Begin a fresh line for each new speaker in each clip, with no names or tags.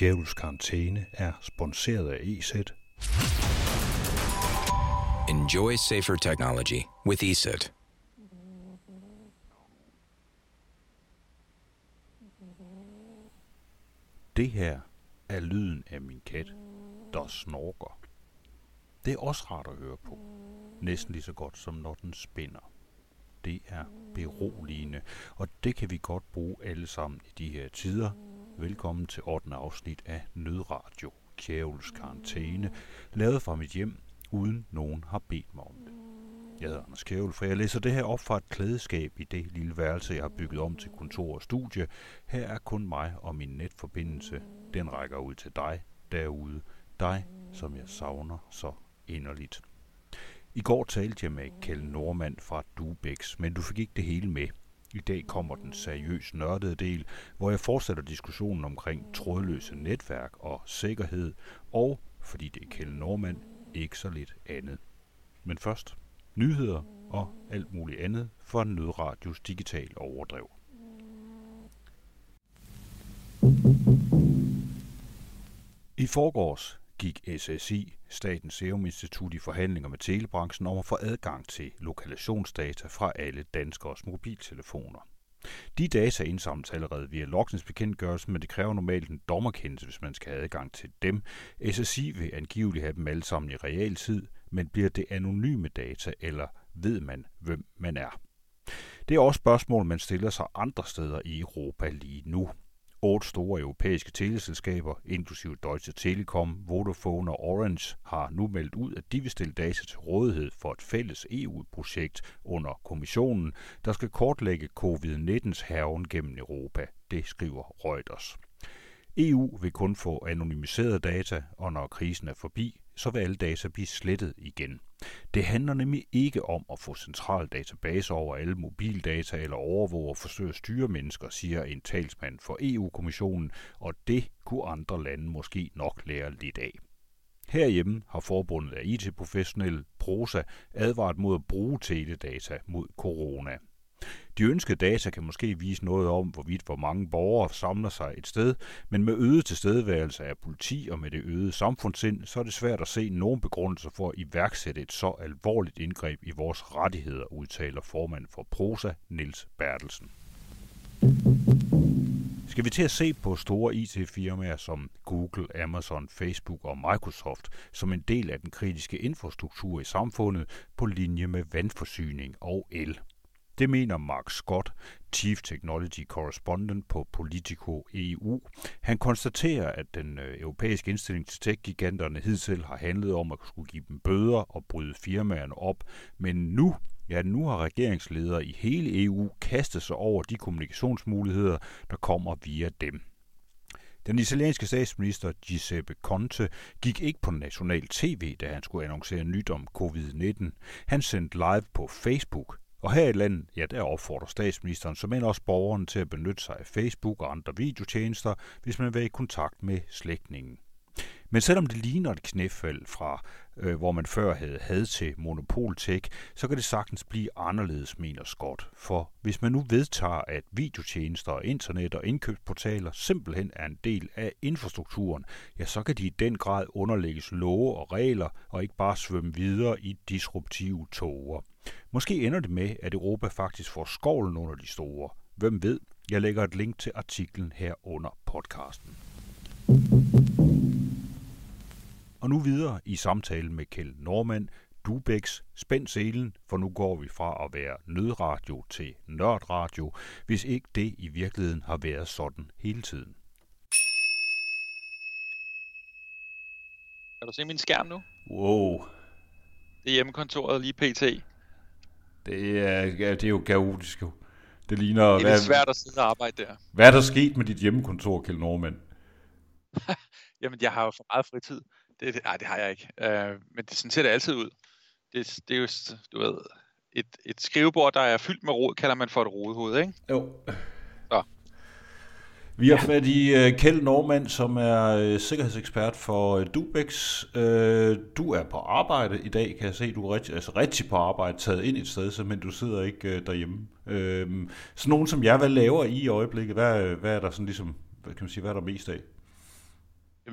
Djævels Karantæne er sponsoreret af EZ.
Enjoy safer technology with ESET.
Det her er lyden af min kat, der snorker. Det er også rart at høre på. Næsten lige så godt som når den spænder. Det er beroligende, og det kan vi godt bruge alle sammen i de her tider. Velkommen til 8. afsnit af Nødradio, Kjævels Karantæne, lavet fra mit hjem, uden nogen har bedt mig om det. Jeg hedder Anders Kjævel, for jeg læser det her op fra et klædeskab i det lille værelse, jeg har bygget om til kontor og studie. Her er kun mig og min netforbindelse. Den rækker ud til dig derude. Dig, som jeg savner så inderligt. I går talte jeg med Kjell Normand fra Dubex, men du fik ikke det hele med. I dag kommer den seriøs nørdede del, hvor jeg fortsætter diskussionen omkring trådløse netværk og sikkerhed, og, fordi det er Kjell Normand, ikke så lidt andet. Men først nyheder og alt muligt andet for Nødradios digital overdrev. I forgårs gik SSI, Statens Serum Institut, i forhandlinger med telebranchen om at få adgang til lokalisationsdata fra alle danskers mobiltelefoner. De data indsamles allerede via logningsbekendtgørelsen, men det kræver normalt en dommerkendelse, hvis man skal have adgang til dem. SSI vil angiveligt have dem alle sammen i realtid, men bliver det anonyme data, eller ved man, hvem man er? Det er også spørgsmål, man stiller sig andre steder i Europa lige nu. Otte store europæiske teleselskaber, inklusive Deutsche Telekom, Vodafone og Orange, har nu meldt ud, at de vil stille data til rådighed for et fælles EU-projekt under kommissionen, der skal kortlægge covid-19's herven gennem Europa. Det skriver Reuters. EU vil kun få anonymiserede data, og når krisen er forbi, så vil alle data blive slettet igen. Det handler nemlig ikke om at få central database over alle mobildata eller overvåge og forsøge at styre mennesker, siger en talsmand for EU-kommissionen, og det kunne andre lande måske nok lære lidt af. Herhjemme har forbundet af IT-professionelle Prosa advaret mod at bruge teledata mod corona. De ønskede data kan måske vise noget om, hvorvidt hvor mange borgere samler sig et sted, men med øget tilstedeværelse af politi og med det øgede samfundssind, så er det svært at se nogen begrundelser for at iværksætte et så alvorligt indgreb i vores rettigheder, udtaler formand for Prosa, Nils Bertelsen. Skal vi til at se på store IT-firmaer som Google, Amazon, Facebook og Microsoft som en del af den kritiske infrastruktur i samfundet på linje med vandforsyning og el? Det mener Mark Scott, Chief Technology Correspondent på Politico EU. Han konstaterer, at den øh, europæiske indstilling til tech-giganterne hidtil har handlet om at skulle give dem bøder og bryde firmaerne op, men nu Ja, nu har regeringsledere i hele EU kastet sig over de kommunikationsmuligheder, der kommer via dem. Den italienske statsminister Giuseppe Conte gik ikke på national tv, da han skulle annoncere nyt om covid-19. Han sendte live på Facebook, og her i landet, ja, der opfordrer statsministeren som end også borgeren til at benytte sig af Facebook og andre videotjenester, hvis man vil være i kontakt med slægtningen. Men selvom det ligner et knæfald fra, øh, hvor man før havde had til monopoltek, så kan det sagtens blive anderledes, mener Scott. For hvis man nu vedtager, at videotjenester og internet og indkøbsportaler simpelthen er en del af infrastrukturen, ja, så kan de i den grad underlægges love og regler og ikke bare svømme videre i disruptive toger. Måske ender det med, at Europa faktisk får skovlen under de store. Hvem ved? Jeg lægger et link til artiklen her under podcasten. Og nu videre i samtale med Kjell Normand, Dubex, spænd selen, for nu går vi fra at være nødradio til nørdradio, hvis ikke det i virkeligheden har været sådan hele tiden.
Kan du se min skærm nu?
Wow,
Det er hjemmekontoret lige pt. Det
det er, ja, det er jo kaotisk jo. Det ligner,
er
hvad,
svært at sidde og arbejde der.
hvad er der sket med dit hjemmekontor, Kjell Normand?
Jamen, jeg har jo for meget fritid. Det, det, nej, det har jeg ikke. Uh, men det, sådan ser det altid ud. Det, det er jo, du ved, et, et skrivebord, der er fyldt med rod, kalder man for et rodehoved, ikke?
Jo. Vi har fat i uh, Kjell Normand, som er uh, sikkerhedsekspert for uh, Dubex. Uh, du er på arbejde i dag, kan jeg se. Du er rigtig, altså rigtig på arbejde, taget ind et sted, så, men du sidder ikke uh, derhjemme. Uh, sådan nogen som jeg, hvad laver I i øjeblikket? Hvad, hvad er der sådan ligesom, hvad kan man sige, hvad er der mest af?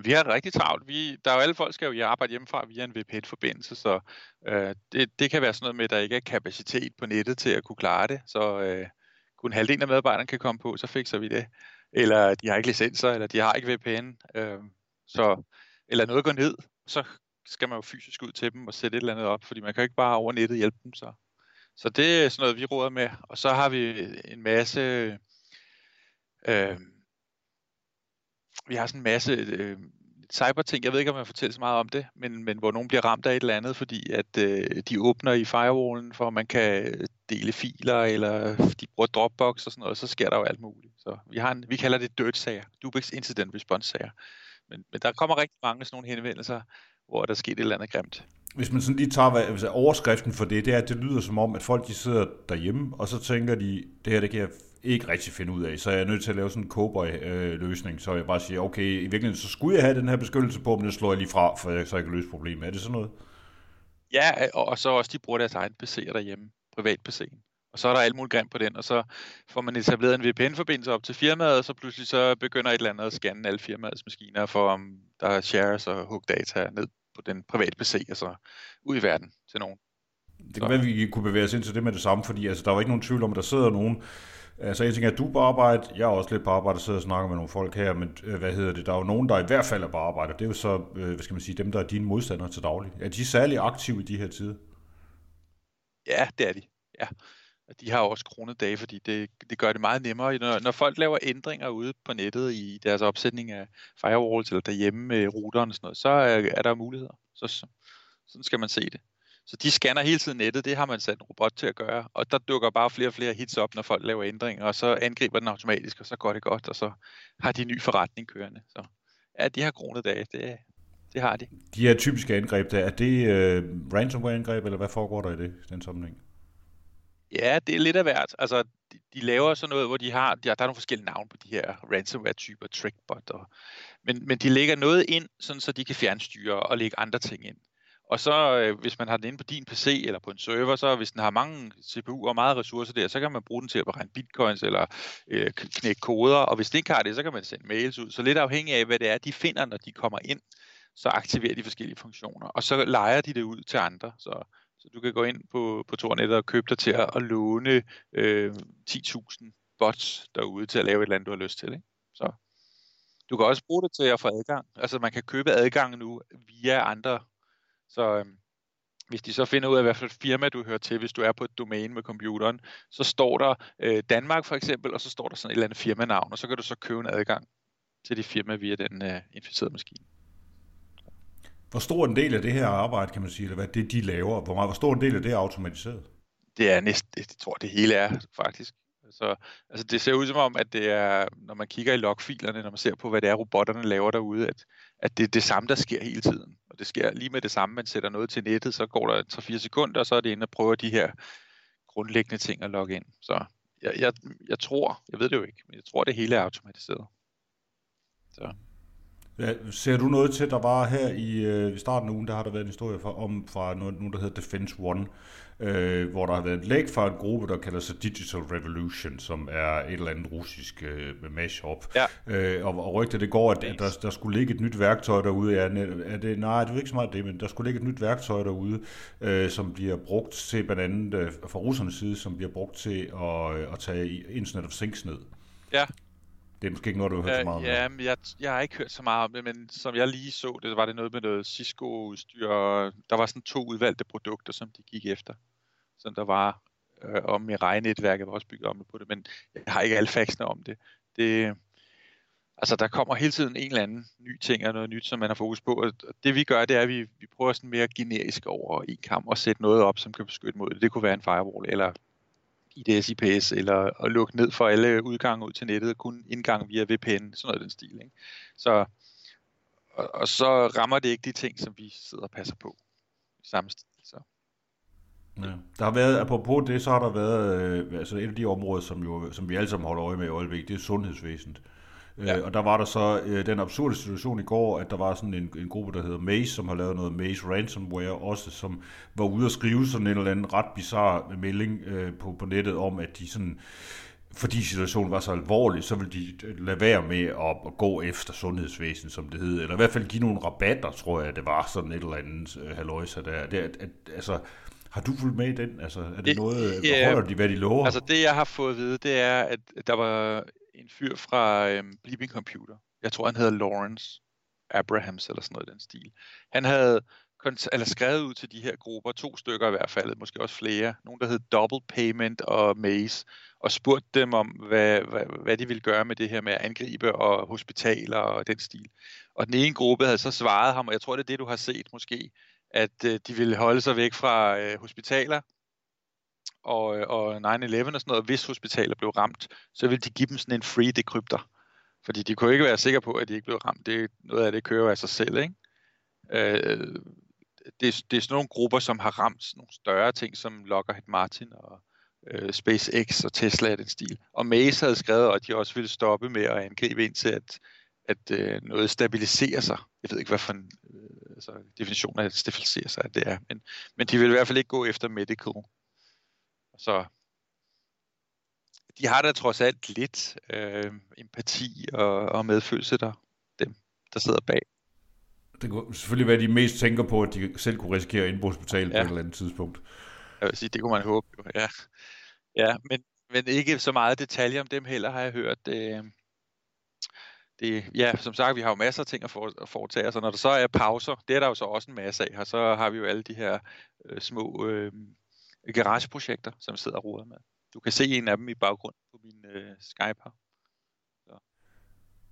Vi har det rigtig travlt. Vi, der er jo alle folk, skal jo arbejde hjemmefra via en VPN-forbindelse, så øh, det, det kan være sådan noget med, at der ikke er kapacitet på nettet til at kunne klare det. Så øh, kun halvdelen af medarbejderne kan komme på, så fikser vi det. Eller de har ikke licenser, eller de har ikke VPN. Øh, så, eller noget går ned, så skal man jo fysisk ud til dem og sætte et eller andet op, fordi man kan jo ikke bare over nettet hjælpe dem. Så, så det er sådan noget, vi råder med. Og så har vi en masse... Øh, vi har sådan en masse øh, cyberting, jeg ved ikke, om jeg fortæller så meget om det, men, men hvor nogen bliver ramt af et eller andet, fordi at øh, de åbner i firewallen, for at man kan øh, dele filer, eller de bruger Dropbox og sådan noget, så sker der jo alt muligt. Så vi, har en, vi kalder det dirt-sager, Dubix Incident Response-sager. Men, men der kommer rigtig mange sådan nogle henvendelser, hvor der sker et eller andet grimt.
Hvis man sådan lige tager hvad, altså overskriften for det, det er, at det lyder som om, at folk de sidder derhjemme, og så tænker de, det her det kan jeg ikke rigtig finde ud af, så jeg er nødt til at lave sådan en cowboy-løsning, så jeg bare siger, okay, i virkeligheden, så skulle jeg have den her beskyttelse på, men det slår jeg lige fra, for jeg, så jeg kan løse problemet. Er det sådan noget?
Ja, og så også de bruger deres egen PC'er derhjemme, privat PC'en. Og så er der alt muligt grimt på den, og så får man etableret en VPN-forbindelse op til firmaet, og så pludselig så begynder et eller andet at scanne alle firmaets maskiner, for om der er shares og hook data ned på den private PC, og så ud i verden til nogen.
Det kan så. være, at vi kunne bevæge os ind til det med det samme, fordi altså, der var ikke nogen tvivl om, at der sidder nogen, Altså jeg tænker, at du er på arbejde, jeg er også lidt på arbejde og sidder og snakker med nogle folk her, men øh, hvad hedder det, der er jo nogen, der i hvert fald er på arbejde, det er jo så, øh, hvad skal man sige, dem, der er dine modstandere til daglig. Er de særlig aktive i de her tider?
Ja, det er de, ja. De har også kronedage, fordi det, det gør det meget nemmere. Når, når folk laver ændringer ude på nettet i deres opsætning af firewalls eller derhjemme med routeren og sådan noget, så er, er der muligheder. Så, så, sådan skal man se det. Så de scanner hele tiden nettet, det har man sat en robot til at gøre, og der dukker bare flere og flere hits op, når folk laver ændringer, og så angriber den automatisk, og så går det godt, og så har de ny forretning kørende. Så ja, de har kronet dage, det, det har de.
De her typiske angreb, der, er det uh, ransomware-angreb, eller hvad foregår der i det, den sammenhæng?
Ja, det er lidt af hvert. Altså, de, de laver sådan noget, hvor de har, der, der er nogle forskellige navne på de her ransomware-typer, trickbot, og, men, men de lægger noget ind, sådan så de kan fjernstyre og lægge andre ting ind. Og så øh, hvis man har den inde på din PC eller på en server, så hvis den har mange CPU og meget ressourcer der, så kan man bruge den til at beregne bitcoins eller øh, knække koder. Og hvis det ikke har det, så kan man sende mails ud. Så lidt afhængig af, hvad det er, de finder, når de kommer ind, så aktiverer de forskellige funktioner. Og så leger de det ud til andre. Så, så du kan gå ind på, på Tornet og købe dig til at, at låne øh, 10.000 bots derude til at lave et eller andet, du har lyst til. Ikke? Så du kan også bruge det til at få adgang. Altså man kan købe adgang nu via andre så øhm, hvis de så finder ud af, hvad for et firma du hører til, hvis du er på et domæne med computeren, så står der øh, Danmark for eksempel, og så står der sådan et eller andet firmanavn, og så kan du så købe en adgang til det firma via den øh, inficerede maskine.
Hvor stor en del af det her arbejde, kan man sige, eller hvad det de laver, hvor, meget, hvor stor en del af det er automatiseret?
Det er næsten, jeg tror det hele er faktisk. Så altså det ser ud som om, at det er, når man kigger i logfilerne, når man ser på, hvad det er, robotterne laver derude, at, at det er det samme, der sker hele tiden. Og det sker lige med det samme, man sætter noget til nettet, så går der 3-4 sekunder, og så er det inde og prøver de her grundlæggende ting at logge ind. Så jeg, jeg, jeg tror, jeg ved det jo ikke, men jeg tror, det hele er automatiseret.
Så. Ja, ser du noget til, der var her i, øh, i starten af ugen, der har der været en historie for, om fra noget, nogen, der hedder Defense One, øh, hvor der har været et læg fra en gruppe, der kalder sig Digital Revolution, som er et eller andet russisk øh, mashup. Ja. Øh, og, og rygtet det går, at, at der, der skulle ligge et nyt værktøj derude. Ja, er det, nej, det er ikke så meget det, men der skulle ligge et nyt værktøj derude, øh, som bliver brugt til blandt andet øh, fra russernes side, som bliver brugt til at, øh, at tage Internet of Things ned.
Ja.
Det er måske ikke noget, du har hørt ja, så meget om.
Ja, men jeg, jeg har ikke hørt så meget om det, men som jeg lige så det, var det noget med noget Cisco-udstyr. Der var sådan to udvalgte produkter, som de gik efter. Som der var øh, om Mirai-netværket var også bygget om på det, men jeg har ikke alle faxene om det. det. Altså, der kommer hele tiden en eller anden ny ting og noget nyt, som man har fokus på. Og det vi gør, det er, at vi, vi prøver sådan mere generisk over en kamp og sætte noget op, som kan beskytte mod det. Det kunne være en firewall, eller IDS, IPS, eller at lukke ned for alle udgange ud til nettet, kun indgang via VPN, sådan noget den stil. Ikke? Så, og, og så rammer det ikke de ting, som vi sidder og passer på i samme stil. Så.
Ja. Der har været, apropos det, så har der været, øh, altså et af de områder, som, jo, som vi alle sammen holder øje med i øjeblikket, det er sundhedsvæsenet. Ja. Øh, og der var der så øh, den absurde situation i går, at der var sådan en, en gruppe, der hedder Maze, som har lavet noget Maze Ransomware også, som var ude at skrive sådan en eller anden ret bizarre melding øh, på, på nettet om, at de sådan fordi situationen var så alvorlig, så ville de lade være med at, gå efter sundhedsvæsenet, som det hed, eller i hvert fald give nogle rabatter, tror jeg, det var sådan et eller andet uh, haløjse der. Det, at, at, altså, har du fulgt med i den? Altså, er det, det noget, ja, holder de, hvad de lover?
Altså, det jeg har fået at vide, det er, at der var en fyr fra øhm, Bleeping Computer. Jeg tror, han hedder Lawrence Abrahams, eller sådan noget i den stil. Han havde eller skrevet ud til de her grupper, to stykker i hvert fald, måske også flere, nogle der hed Double Payment og Maze, og spurgt dem om, hvad, hvad, hvad de ville gøre med det her med at angribe og hospitaler og den stil. Og den ene gruppe havde så svaret ham, og jeg tror, det er det, du har set måske, at øh, de ville holde sig væk fra øh, hospitaler og, øh, og 9-11 og sådan noget. Hvis hospitaler blev ramt, så ville de give dem sådan en free decryptor. Fordi de kunne ikke være sikre på, at de ikke blev ramt. Det, noget af det kører af sig selv, ikke? Øh, det, det er sådan nogle grupper, som har ramt nogle større ting, som Lockheed Martin og øh, SpaceX og Tesla af den stil. Og Mace havde skrevet, at de også ville stoppe med at angribe indtil, at, at øh, noget stabiliserer sig. Jeg ved ikke, hvad for en øh, altså, definition af at stabilisere sig det er, men, men de vil i hvert fald ikke gå efter medical. Så de har da trods alt lidt øh, empati og, og medfølelse der, dem, der sidder bag.
Det kunne selvfølgelig være, de mest tænker på, at de selv kunne risikere ind på hospitalet ja. på et eller andet tidspunkt.
Jeg vil sige, det kunne man håbe. Jo. Ja, ja men, men ikke så meget detaljer om dem heller, har jeg hørt. Det, det, ja, som sagt, vi har jo masser af ting at, for, at foretage og når der så er pauser, det er der jo så også en masse af, og så har vi jo alle de her øh, små øh, garageprojekter, som vi sidder og roder med. Du kan se en af dem i baggrunden på min øh, Skype her.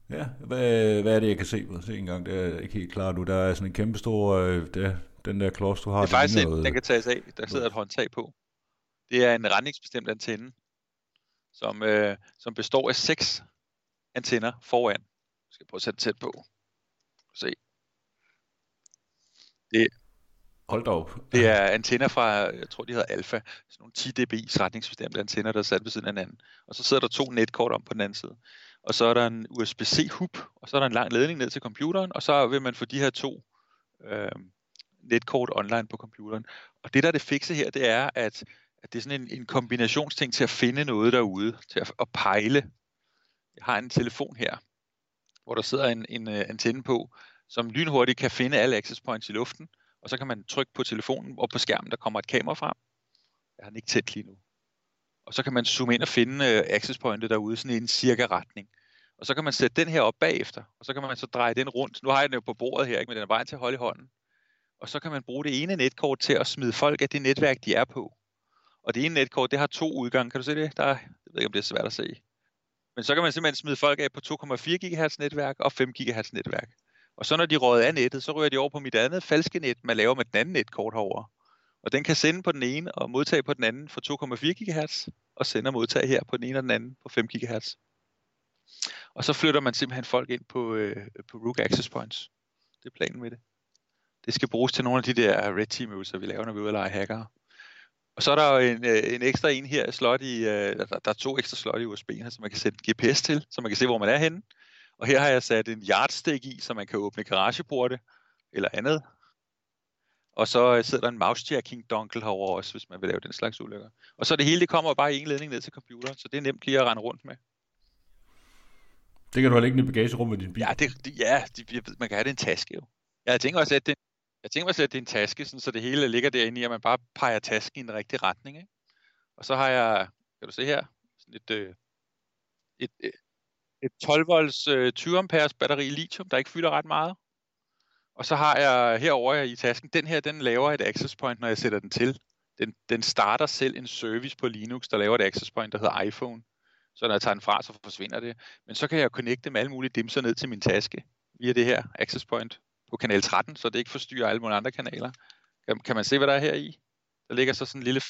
Ja, hvad, hvad er det, jeg kan se se en gang? Det er ikke helt klart nu. Der er sådan en kæmpe stor, øh, det, den der klods, du har.
Det er faktisk en, den kan tages af. Der sidder et håndtag på. Det er en retningsbestemt antenne, som, øh, som består af seks antenner foran. Jeg skal prøve at sætte tæt på. Se. Det,
Hold da op.
Det er antenner fra, jeg tror de hedder Alpha, sådan nogle 10 dBi retningsbestemte antenner, der er sat ved siden af hinanden. Og så sidder der to netkort om på den anden side og så er der en USB-C hub, og så er der en lang ledning ned til computeren, og så vil man få de her to øh, netkort online på computeren. Og det der er det fikse her, det er, at, at det er sådan en, en kombinationsting til at finde noget derude, til at, at pejle. Jeg har en telefon her, hvor der sidder en, en uh, antenne på, som lynhurtigt kan finde alle access points i luften, og så kan man trykke på telefonen, og på skærmen der kommer et kamera frem. Jeg har den ikke tæt lige nu og så kan man zoome ind og finde uh, access pointet derude, sådan i en cirka retning. Og så kan man sætte den her op bagefter, og så kan man så dreje den rundt. Nu har jeg den jo på bordet her, ikke? men den er vejen til at holde i hånden. Og så kan man bruge det ene netkort til at smide folk af det netværk, de er på. Og det ene netkort, det har to udgange. Kan du se det? Der, jeg ved ikke, om det er svært at se. Men så kan man simpelthen smide folk af på 2,4 GHz netværk og 5 GHz netværk. Og så når de råder af nettet, så ryger de over på mit andet falske net, man laver med den anden netkort herover. Og den kan sende på den ene og modtage på den anden for 2,4 GHz, og sende og modtage her på den ene og den anden på 5 GHz. Og så flytter man simpelthen folk ind på, øh, på Rook Access Points. Det er planen med det. Det skal bruges til nogle af de der red team øvelser, vi laver, når vi er ude og lege hacker. Og så er der jo en, øh, en ekstra en her, slot i, øh, der, der er to ekstra slot i USB'en, så man kan sætte GPS til, så man kan se, hvor man er henne. Og her har jeg sat en yardstick i, så man kan åbne garageporte eller andet. Og så sidder der en mousejacking dongle herover også, hvis man vil lave den slags ulykker. Og så det hele, det kommer bare i en ledning ned til computeren, så det er nemt lige at rende rundt med.
Det kan du have liggende i bagagerummet i din bil.
Ja, det, det, ja det, man kan have det i en taske jo. Jeg tænker også, at det, jeg tænker også, at det er en taske, sådan, så det hele ligger derinde i, at man bare peger tasken i en rigtig retning. Ikke? Og så har jeg, kan du se her, sådan et, øh, et, et, et 12 volts øh, 20 amperes batteri lithium, der ikke fylder ret meget. Og så har jeg herover i tasken, den her, den laver et access point, når jeg sætter den til. Den, den starter selv en service på Linux, der laver et access point, der hedder iPhone. Så når jeg tager den fra, så forsvinder det. Men så kan jeg connecte med alle mulige dimser ned til min taske via det her access point på kanal 13, så det ikke forstyrrer alle mulige andre kanaler. Kan, kan man se, hvad der er her i? Der ligger så sådan en lille,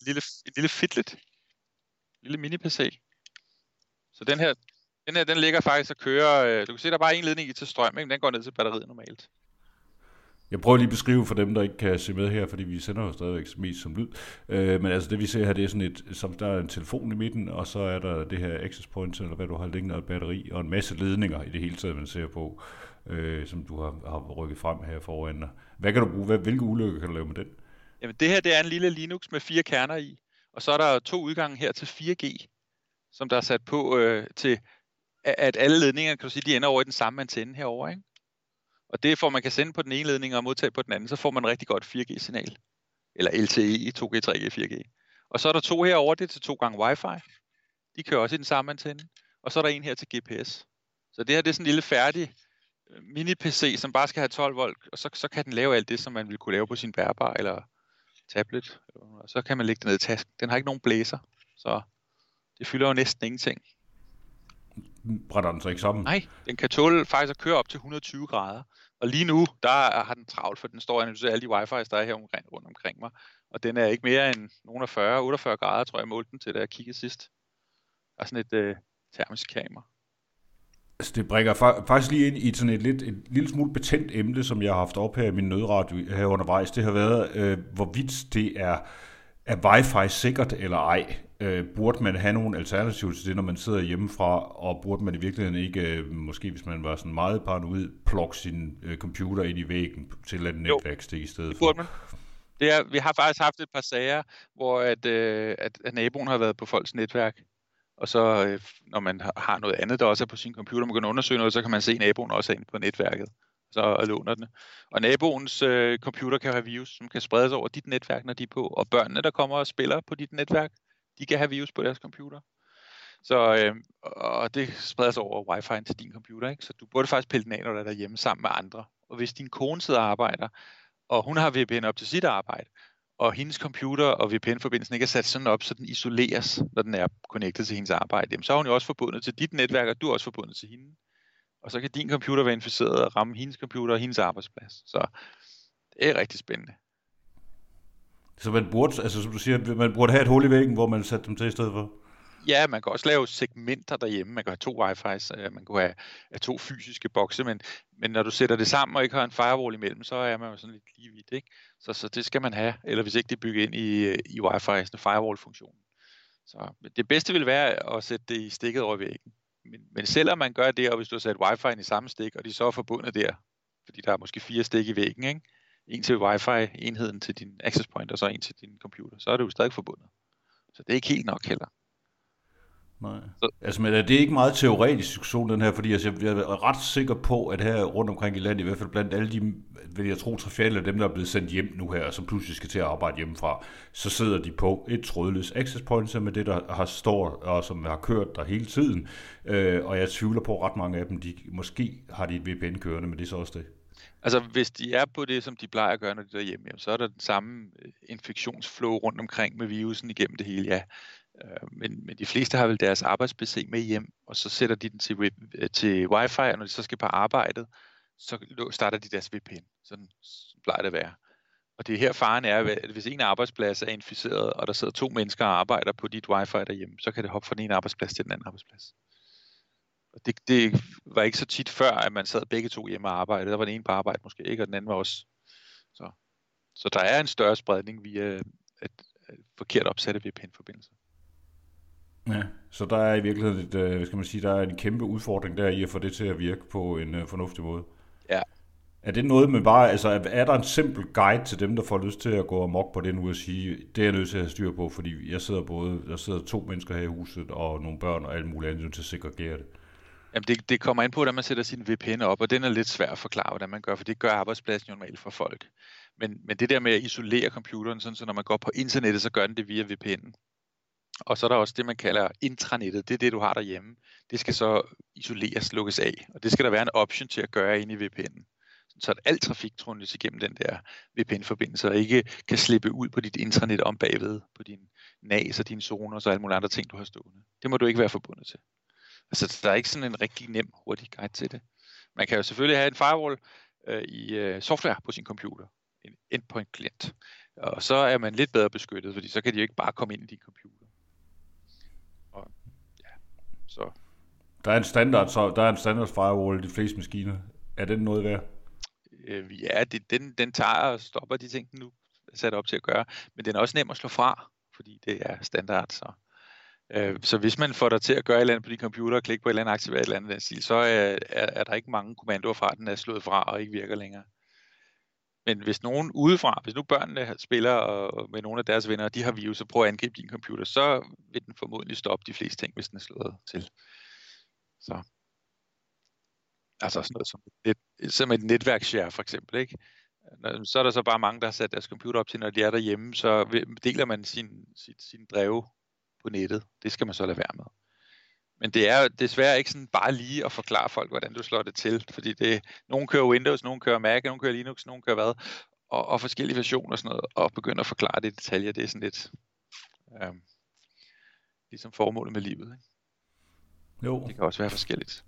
lille, en lille fitlet. En lille mini-PC. Så den her, den her, den ligger faktisk og kører, øh, du kan se, der er bare en ledning i til strøm, ikke? den går ned til batteriet normalt.
Jeg prøver lige at beskrive for dem, der ikke kan se med her, fordi vi sender jo stadigvæk mest som lyd. Øh, men altså det vi ser her, det er sådan et, som der er en telefon i midten, og så er der det her access point, eller hvad du har liggende, og et batteri, og en masse ledninger i det hele taget, man ser på, øh, som du har, har rykket frem her foran Hvad kan du bruge? Hvad, hvilke ulykker kan du lave med den?
Jamen det her, det er en lille Linux med fire kerner i, og så er der to udgange her til 4G. som der er sat på øh, til, at alle ledninger, kan du sige, de ender over i den samme antenne herover, ikke? Og det får man kan sende på den ene ledning og modtage på den anden, så får man rigtig godt 4G-signal. Eller LTE, 2G, 3G, 4G. Og så er der to herover, det er til to gange wifi. De kører også i den samme antenne. Og så er der en her til GPS. Så det her det er sådan en lille færdig øh, mini-PC, som bare skal have 12 volt, og så, så kan den lave alt det, som man ville kunne lave på sin bærbar eller tablet. Og så kan man lægge det ned i tasken. Den har ikke nogen blæser, så det fylder jo næsten ingenting.
Brænder den så ikke sammen?
Nej, den kan tåle faktisk at køre op til 120 grader. Og lige nu, der har den travlt, for den står og analyserer alle de wifi's, der er her omkring, rundt omkring mig. Og den er ikke mere end nogen af 40, 48 grader, tror jeg, jeg målte den til, da jeg kiggede sidst. Der er sådan et øh, termisk kamera.
Altså, det bringer fa- faktisk lige ind i sådan et, lidt, et lille smule betændt emne, som jeg har haft op her i min nødradio her undervejs. Det har været, øh, hvorvidt det er, er wifi sikkert eller ej. Øh, burde man have nogle alternativer til det, når man sidder hjemmefra, og burde man i virkeligheden ikke, øh, måske hvis man var sådan meget paranoid, plukke sin øh, computer ind i væggen til et netværkstik i stedet
det burde man. Det er, vi har faktisk haft et par sager, hvor at, øh, at, at naboen har været på folks netværk, og så øh, når man har noget andet, der også er på sin computer, man kan undersøge noget, så kan man se, at naboen også er inde på netværket så og låner den. Og naboens øh, computer kan have virus, som kan spredes over dit netværk, når de er på. Og børnene, der kommer og spiller på dit netværk, de kan have virus på deres computer. Så, øh, og det spreder sig over wifi til din computer, ikke? Så du burde faktisk pille den af, når du er derhjemme sammen med andre. Og hvis din kone sidder og arbejder, og hun har VPN op til sit arbejde, og hendes computer og VPN-forbindelsen ikke er sat sådan op, så den isoleres, når den er connected til hendes arbejde, jamen, så er hun jo også forbundet til dit netværk, og du er også forbundet til hende. Og så kan din computer være inficeret og ramme hendes computer og hendes arbejdsplads. Så det er rigtig spændende.
Så man burde, altså som du siger, man burde have et hul i væggen, hvor man satte dem til i stedet for?
Ja, man kan også lave segmenter derhjemme. Man kan have to wifi's, øh, man kan have, have to fysiske bokse, men, men når du sætter det sammen og ikke har en firewall imellem, så er man jo sådan lidt lige vidt, ikke? Så, så det skal man have, eller hvis ikke det er bygget ind i, i wifi, sådan firewall-funktionen. Så det bedste vil være at sætte det i stikket over væggen. Men, men selvom man gør det, og hvis du har sat wifi'en i samme stik, og de så er forbundet der, fordi der er måske fire stik i væggen, ikke? En til wifi-enheden til din access point, og så en til din computer, så er det jo stadig forbundet. Så det er ikke helt nok heller.
Nej. Så. Altså, men er det ikke meget teoretisk diskussion, den her? Fordi altså, jeg er ret sikker på, at her rundt omkring i landet, i hvert fald blandt alle de, vil jeg tro, tre af dem, der er blevet sendt hjem nu her, som pludselig skal til at arbejde hjemmefra, så sidder de på et trådløst access point, med det, der har står og som har kørt der hele tiden. Øh, og jeg tvivler på, at ret mange af dem, de, måske har de et VPN kørende, men det er så også det.
Altså, hvis de er på det, som de plejer at gøre, når de er hjemme, så er der den samme øh, infektionsflow rundt omkring med virusen igennem det hele, ja. Øh, men, men de fleste har vel deres arbejds-PC med hjem, og så sætter de den til, øh, til wifi, og når de så skal på arbejdet, så starter de deres VPN. Sådan plejer det at være. Og det her faren er, at hvis en arbejdsplads er inficeret, og der sidder to mennesker og arbejder på dit wifi derhjemme, så kan det hoppe fra den ene arbejdsplads til den anden arbejdsplads. Og det, det var ikke så tit før, at man sad begge to hjemme og arbejdede. Der var den ene på arbejde måske ikke, og den anden var også. Så, så der er en større spredning via et, et forkert opsatte VPN-forbindelser.
Ja, så der er i virkeligheden et, øh, hvad skal man sige, der er en kæmpe udfordring der i at få det til at virke på en fornuftig måde.
Ja.
Er det noget med bare, altså er der en simpel guide til dem, der får lyst til at gå amok på det nu og sige, det er jeg nødt til at have styr på, fordi jeg sidder både, der sidder to mennesker her i huset og nogle børn og alt muligt andet til at segregere det?
Jamen det, det kommer an på, at man sætter sin VPN op, og den er lidt svær at forklare, hvordan man gør, for det gør arbejdspladsen jo normalt for folk. Men, men det der med at isolere computeren, sådan, så når man går på internettet, så gør den det via VPN'en. Og så er der også det, man kalder intranettet. Det er det, du har derhjemme. Det skal så isoleres, lukkes af. Og det skal der være en option til at gøre inde i VPN'en. Så at al trafik trundes igennem den der VPN-forbindelse, og ikke kan slippe ud på dit intranet om bagved, på din NAS og dine zoner og så alle mulige andre ting, du har stående. Det må du ikke være forbundet til. Altså, der er ikke sådan en rigtig nem, hurtig guide til det. Man kan jo selvfølgelig have en firewall øh, i øh, software på sin computer, en endpoint klient. Og så er man lidt bedre beskyttet, fordi så kan de jo ikke bare komme ind i din computer. Og, ja, så.
Der er en standard, så der er en standard firewall i de fleste maskiner. Er den noget værd?
Øh, ja, det, den, den tager og stopper de ting, den nu er sat op til at gøre. Men den er også nem at slå fra, fordi det er standard. Så Øh, så hvis man får dig til at gøre et eller andet på din computer og klikke på et eller andet aktivere et eller andet stil, så er, er, er der ikke mange kommandoer fra, den er slået fra og ikke virker længere. Men hvis nogen udefra, hvis nu børnene spiller og med nogle af deres venner, og de har virus og prøver at angribe din computer, så vil den formodentlig stoppe de fleste ting, hvis den er slået til. Så. Altså sådan noget som et, som et netværksshare for eksempel, ikke? Så er der så bare mange, der har sat deres computer op til, når de er derhjemme, så deler man sin, sin, sin drev på nettet. Det skal man så lade være med. Men det er desværre ikke sådan bare lige at forklare folk, hvordan du slår det til. Fordi det, nogen kører Windows, nogen kører Mac, nogen kører Linux, nogen kører hvad. Og, og forskellige versioner og sådan noget. Og begynde at forklare det i detaljer, det er sådan lidt... Øhm, ligesom formålet med livet. Ikke?
Jo.
Det kan også være forskelligt.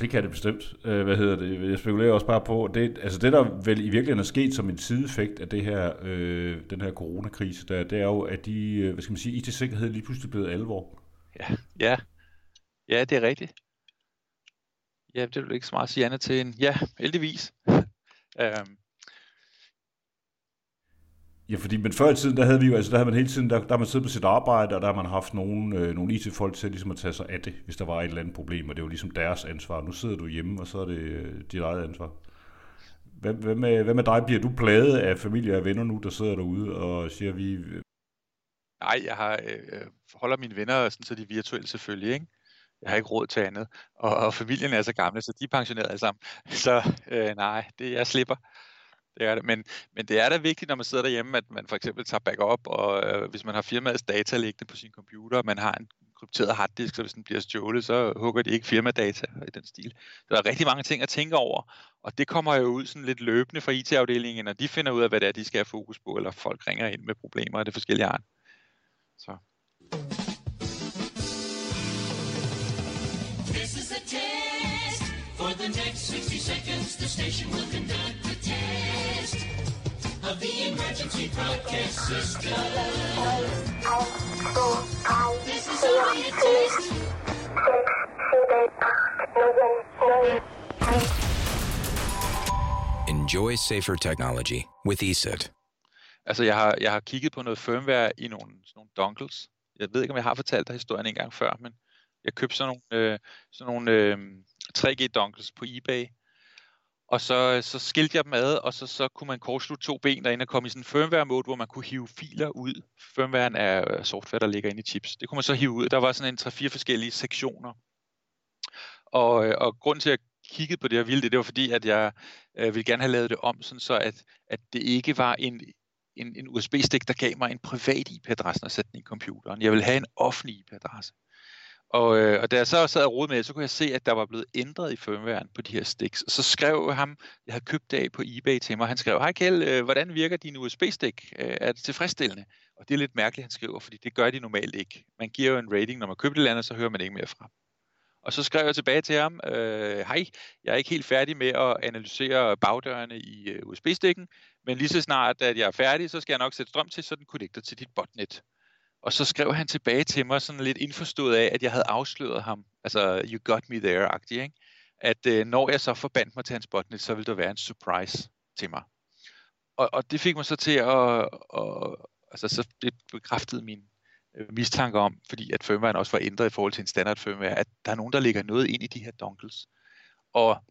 Det kan det bestemt. Øh, hvad hedder det? Jeg spekulerer også bare på, det, altså det der vel i virkeligheden er sket som en sideeffekt af det her, øh, den her coronakrise, der, det er jo, at de, øh, hvad skal man sige, IT-sikkerhed lige pludselig blevet alvor.
Ja, ja. Ja, det er rigtigt. Ja, det er jo ikke så meget at sige andet til en, ja, heldigvis. øhm,
Ja, fordi men før i tiden, der havde vi jo, altså der havde man hele tiden, der, der har man siddet på sit arbejde, og der har man haft nogle, øh, nogle IT-folk til ligesom at tage sig af det, hvis der var et eller andet problem, og det var ligesom deres ansvar. Nu sidder du hjemme, og så er det øh, dit eget ansvar. Hvad, hvad, med, hvad med dig? Bliver du plaget af familie og venner nu, der sidder derude og siger, vi...
Nej, jeg har, øh, øh holder mine venner, sådan, så de er virtuelle selvfølgelig, ikke? Jeg har ikke råd til andet. Og, og familien er så gamle, så de er pensioneret alle sammen. Så øh, nej, det jeg slipper det er det. Men, men det er da vigtigt, når man sidder derhjemme, at man for eksempel tager backup, og øh, hvis man har firmaets data liggende på sin computer, og man har en krypteret harddisk, så hvis den bliver stjålet, så hugger de ikke firmadata i den stil. Der er rigtig mange ting at tænke over, og det kommer jo ud sådan lidt løbende fra IT-afdelingen, når de finder ud af, hvad det er, de skal have fokus på, eller folk ringer ind med problemer af det forskellige art. Så. This is a test. For the next 60 seconds, the station will conduct of the emergency broadcast system. This is only a test.
Enjoy safer technology with ESET.
Altså, jeg har, jeg har kigget på noget firmware i nogle, sådan nogle dongles. Jeg ved ikke, om jeg har fortalt dig historien en gang før, men jeg købte sådan nogle, øh, sådan nogle øh, 3G-dongles på eBay, og så, øh, så skilte jeg dem ad, og så, så kunne man kortslutte to ben derinde og komme i sådan en firmware-mode, hvor man kunne hive filer ud. Firmwaren er øh, software, der ligger inde i chips. Det kunne man så hive ud. Der var sådan en tre-fire forskellige sektioner. Og, øh, og grunden til, at jeg kiggede på det og ville det, det var fordi, at jeg øh, ville gerne have lavet det om, sådan så at, at det ikke var en, en, en USB-stik, der gav mig en privat IP-adresse, når jeg satte den i computeren. Jeg ville have en offentlig IP-adresse. Og, øh, og da jeg så sad og rodede med det, så kunne jeg se, at der var blevet ændret i firmwaren på de her sticks. Og så skrev ham, jeg havde købt det af på eBay til mig, han skrev, hej Kjell, øh, hvordan virker din USB-stik? Øh, er det tilfredsstillende? Og det er lidt mærkeligt, han skriver, fordi det gør de normalt ikke. Man giver jo en rating, når man køber det andet, så hører man ikke mere fra og så skrev jeg tilbage til ham, øh, hej, jeg er ikke helt færdig med at analysere bagdørene i øh, USB-stikken, men lige så snart, at jeg er færdig, så skal jeg nok sætte strøm til, så den connecter til dit botnet. Og så skrev han tilbage til mig sådan lidt indforstået af, at jeg havde afsløret ham. Altså, you got me there-agtig, ikke? At øh, når jeg så forbandt mig til hans botnet, så ville der være en surprise til mig. Og, og det fik mig så til at, Og, altså så det bekræftede min øh, mistanke om, fordi at firmwaren også var ændret i forhold til en standard firmware, at der er nogen, der lægger noget ind i de her dongles. Og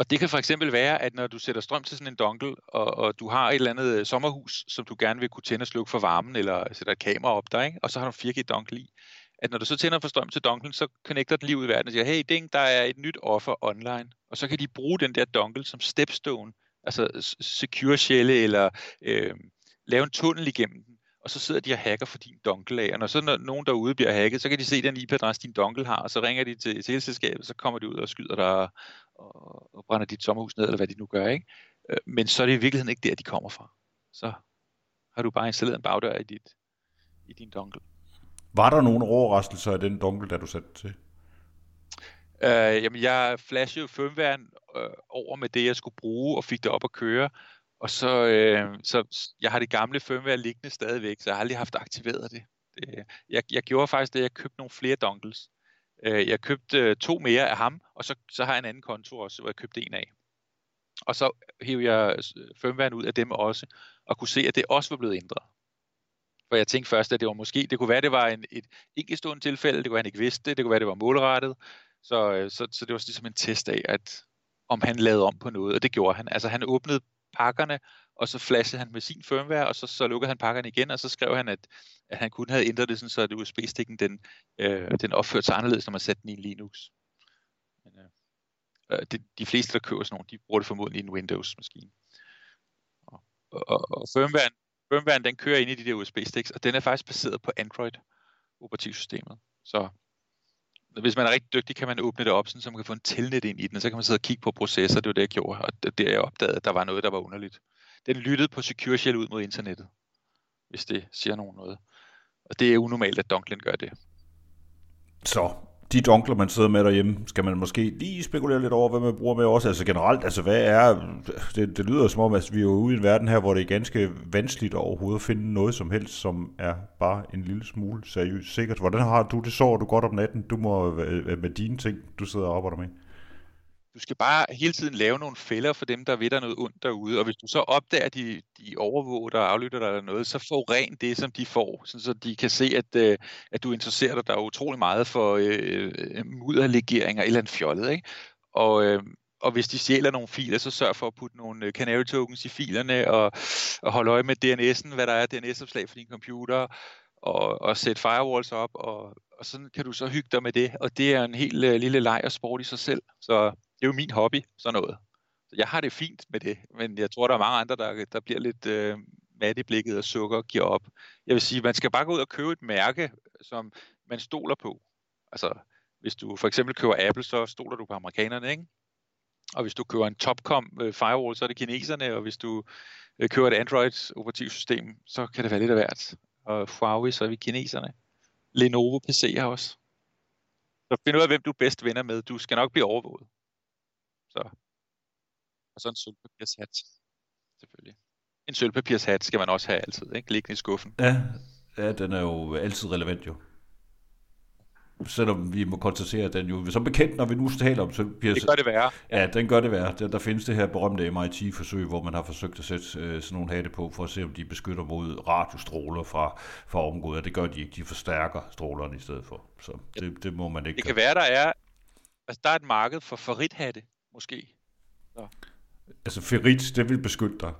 og det kan for eksempel være, at når du sætter strøm til sådan en dongle, og, og du har et eller andet øh, sommerhus, som du gerne vil kunne tænde og slukke for varmen, eller sætter et kamera op der, ikke? og så har du en 4G dongle i, at når du så tænder for strøm til donglen, så connecter den lige ud i verden og siger, hey ding, der er et nyt offer online. Og så kan de bruge den der dongle som stepstone, altså secure shell eller øh, lave en tunnel igennem den, og så sidder de og hacker for din dongle af. Og når så når nogen derude bliver hacket, så kan de se den IP-adresse, din dongle har, og så ringer de til teleselskabet, så kommer de ud og skyder dig og, og brænder dit sommerhus ned, eller hvad de nu gør. Ikke? Øh, men så er det i virkeligheden ikke der, de kommer fra. Så har du bare installeret en bagdør i, dit, i din dongle.
Var der nogle overraskelser af den dongle, der du satte til?
Øh, jamen, jeg flashede firmwaren øh, over med det, jeg skulle bruge, og fik det op at køre. Og så, øh, så jeg har det gamle firmware liggende stadigvæk, så jeg har aldrig haft aktiveret det. det jeg, jeg gjorde faktisk det, jeg købte nogle flere dongles. Øh, jeg købte øh, to mere af ham, og så, så har jeg en anden konto også, hvor jeg købte en af. Og så hævde jeg øh, firmwaren ud af dem også, og kunne se, at det også var blevet ændret. For jeg tænkte først, at det var måske, det kunne være, at det var en, et enkeltstående tilfælde, det kunne være, at han ikke vidste det, det kunne være, at det var målrettet. Så, øh, så, så det var ligesom en test af, at om han lavede om på noget, og det gjorde han. Altså han åbnede pakkerne, og så flashede han med sin firmware, og så, så lukkede han pakkerne igen, og så skrev han, at, at han kunne have ændret det, sådan, så at USB-stikken den, øh, den opførte sig anderledes, når man satte den i Linux. Men, øh, øh det, de fleste, der køber sådan nogle, de bruger det formodentlig i en Windows-maskine. Og, og, og firmwaren, firmwaren, den kører ind i de der USB-sticks, og den er faktisk baseret på Android-operativsystemet. Så hvis man er rigtig dygtig, kan man åbne det op, sådan, så man kan få en telnet ind i den, og så kan man sidde og kigge på processer, det var det, jeg gjorde, og det der jeg opdagede, at der var noget, der var underligt. Den lyttede på Secure Shell ud mod internettet, hvis det siger nogen noget. Og det er unormalt, at Donklin gør det.
Så de donkler, man sidder med derhjemme, skal man måske lige spekulere lidt over, hvad man bruger med også. Altså generelt, altså hvad er, det, det lyder som om, at vi er ude i en verden her, hvor det er ganske vanskeligt overhovedet at finde noget som helst, som er bare en lille smule seriøst sikkert. Hvordan har du det? Sover du godt om natten? Du må øh, øh, med dine ting, du sidder og arbejder med.
Du skal bare hele tiden lave nogle fælder for dem, der ved dig noget ondt derude, og hvis du så opdager, at de, de overvåger dig og aflytter dig eller noget, så få rent det, som de får, så de kan se, at, øh, at du interesserer dig der er utrolig meget for øh, mudderlegeringer eller en fjollet, ikke? Og, øh, og hvis de stjæler nogle filer, så sørg for at putte nogle øh, canary tokens i filerne og, og holde øje med DNS'en, hvad der er DNS-opslag for din computer, og, og sætte firewalls op, og, og sådan kan du så hygge dig med det. Og det er en helt øh, lille leg og sport i sig selv. Så det er jo min hobby, sådan noget. Så jeg har det fint med det, men jeg tror, der er mange andre, der, der bliver lidt øh, mat i blikket og sukker og giver op. Jeg vil sige, man skal bare gå ud og købe et mærke, som man stoler på. Altså, hvis du for eksempel køber Apple, så stoler du på amerikanerne, ikke? Og hvis du køber en Topcom øh, firewall, så er det kineserne, og hvis du øh, køber et Android operativsystem, så kan det være lidt af hvert. Og Huawei, så er vi kineserne. Lenovo PC'er også. Så find ud af, hvem du er bedst venner med. Du skal nok blive overvåget. Så. Og så en sølvpapirshat, selvfølgelig. En sølvpapirshat skal man også have altid, ikke? Liggende i skuffen.
Ja, ja, den er jo altid relevant jo. Selvom vi må konstatere, at den jo som bekendt, når vi nu taler om sølvpapirs...
Det gør det værre.
Ja, den gør det værre. Der, der findes det her berømte MIT-forsøg, hvor man har forsøgt at sætte øh, sådan nogle hatte på, for at se, om de beskytter mod radiostråler fra, fra området. Det gør de ikke. De forstærker strålerne i stedet for. Så det, det må man ikke...
Det kan være, der er... Altså, der er et marked for ferrithatte måske.
Så. Altså ferrit, det vil beskytte dig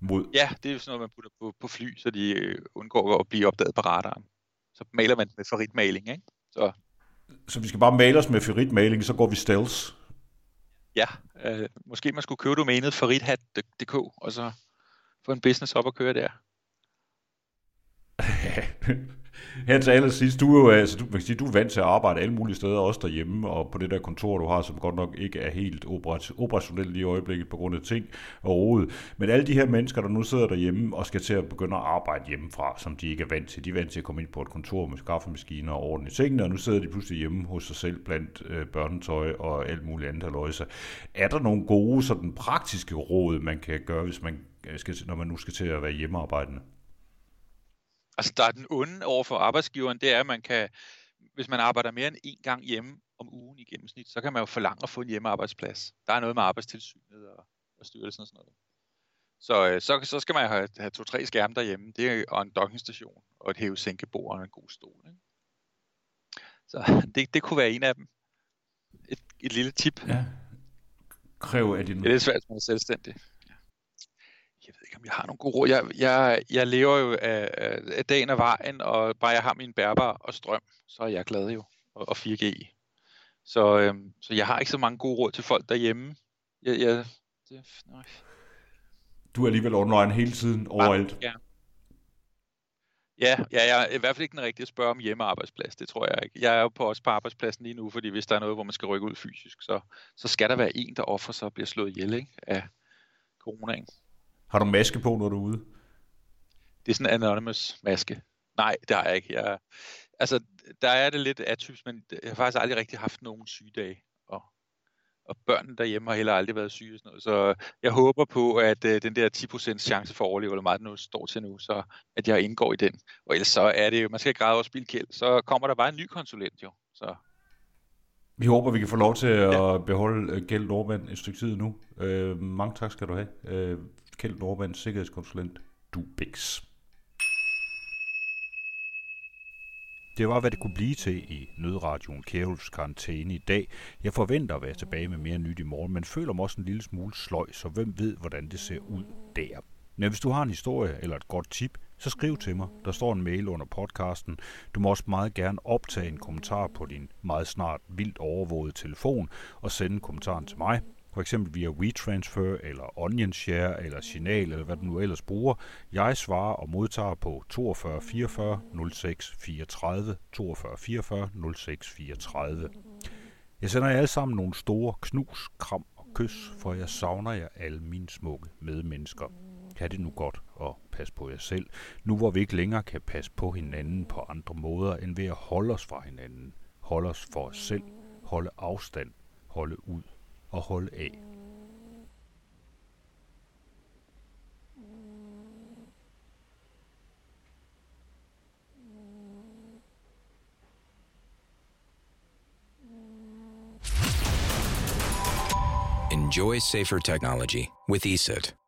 mod...
Ja, det er jo sådan noget, man putter på, på fly, så de øh, undgår at blive opdaget på radaren. Så maler man med ferritmaling, ikke? Så,
så vi skal bare male os med ferritmaling, så går vi stealth?
Ja, øh, måske man skulle købe domænet ferrithat.dk, og så få en business op og køre der.
Her til allersidst, du jo altså, du, man kan sige, du er vant til at arbejde alle mulige steder, også derhjemme, og på det der kontor, du har, som godt nok ikke er helt operationelt lige i øjeblikket på grund af ting og rodet. Men alle de her mennesker, der nu sidder derhjemme og skal til at begynde at arbejde hjemmefra, som de ikke er vant til. De er vant til at komme ind på et kontor med skaffemaskiner og ordentlige tingene, og nu sidder de pludselig hjemme hos sig selv blandt øh, børnetøj og alt muligt andet haløjse. Er der nogle gode, sådan praktiske råd, man kan gøre, hvis man øh, skal, når man nu skal til at være hjemmearbejdende?
Altså, der er den onde over for arbejdsgiveren, det er, at man kan, hvis man arbejder mere end én gang hjemme om ugen i gennemsnit, så kan man jo forlange at få en hjemmearbejdsplads. Der er noget med arbejdstilsynet og, og styrelsen og sådan noget. Så, øh, så, så skal man have, have to-tre skærme derhjemme, det er, og en dockingstation, og et hæve-sænkebord og en god stol. Ikke? Så det, det kunne være en af dem. Et, et lille tip. Ja.
Kræv af din...
Det er svært, at man er selvstændig jeg ved ikke, om jeg har nogle gode råd. Jeg, jeg, jeg lever jo af, af dagen og vejen, og bare jeg har min bærbar og strøm, så er jeg glad jo, og, og 4G. Så, øhm, så jeg har ikke så mange gode råd til folk derhjemme. Jeg, jeg, det, nej.
Du er alligevel online hele tiden, overalt.
Ja. Ja, ja, jeg er i hvert fald ikke den rigtige at spørge om hjemmearbejdsplads, det tror jeg ikke. Jeg er jo på også på arbejdspladsen lige nu, fordi hvis der er noget, hvor man skal rykke ud fysisk, så, så skal der være en, der offrer sig og bliver slået ihjel ikke? af coronaen.
Har du maske på, når du er ude?
Det er sådan en anonymous maske. Nej, det har jeg ikke. Jeg, altså, der er det lidt atypisk, men jeg har faktisk aldrig rigtig haft nogen sygedage. Og, og børnene derhjemme har heller aldrig været syge. Og sådan noget. Så jeg håber på, at uh, den der 10% chance for at overleve, eller meget nu står til nu, så at jeg indgår i den. Og ellers så er det jo, man skal græde over spilkæld, så kommer der bare en ny konsulent jo. Så
vi håber, vi kan få lov til at ja. beholde uh, Kjeld Nordmand et stykke tid nu. Uh, mange tak skal du have. Uh, Kjeld Nordmand, sikkerhedskonsulent, Dubix. Det var, hvad det kunne blive til i nødradioen Kjærulfs karantæne i dag. Jeg forventer at være tilbage med mere nyt i morgen, men føler mig også en lille smule sløj, så hvem ved, hvordan det ser ud der. Men hvis du har en historie eller et godt tip, så skriv til mig. Der står en mail under podcasten. Du må også meget gerne optage en kommentar på din meget snart vildt overvågede telefon og sende kommentaren til mig for eksempel via WeTransfer eller OnionShare eller Signal eller hvad du nu ellers bruger. Jeg svarer og modtager på 42 44 06 34 42 44 06 34. Jeg sender jer alle sammen nogle store knus, kram og kys, for jeg savner jer alle mine smukke medmennesker. Kan det nu godt og pas på jer selv, nu hvor vi ikke længere kan passe på hinanden på andre måder end ved at holde os fra hinanden. Holde os for os selv, holde afstand, holde ud og holde af.
Enjoy safer technology with ESET.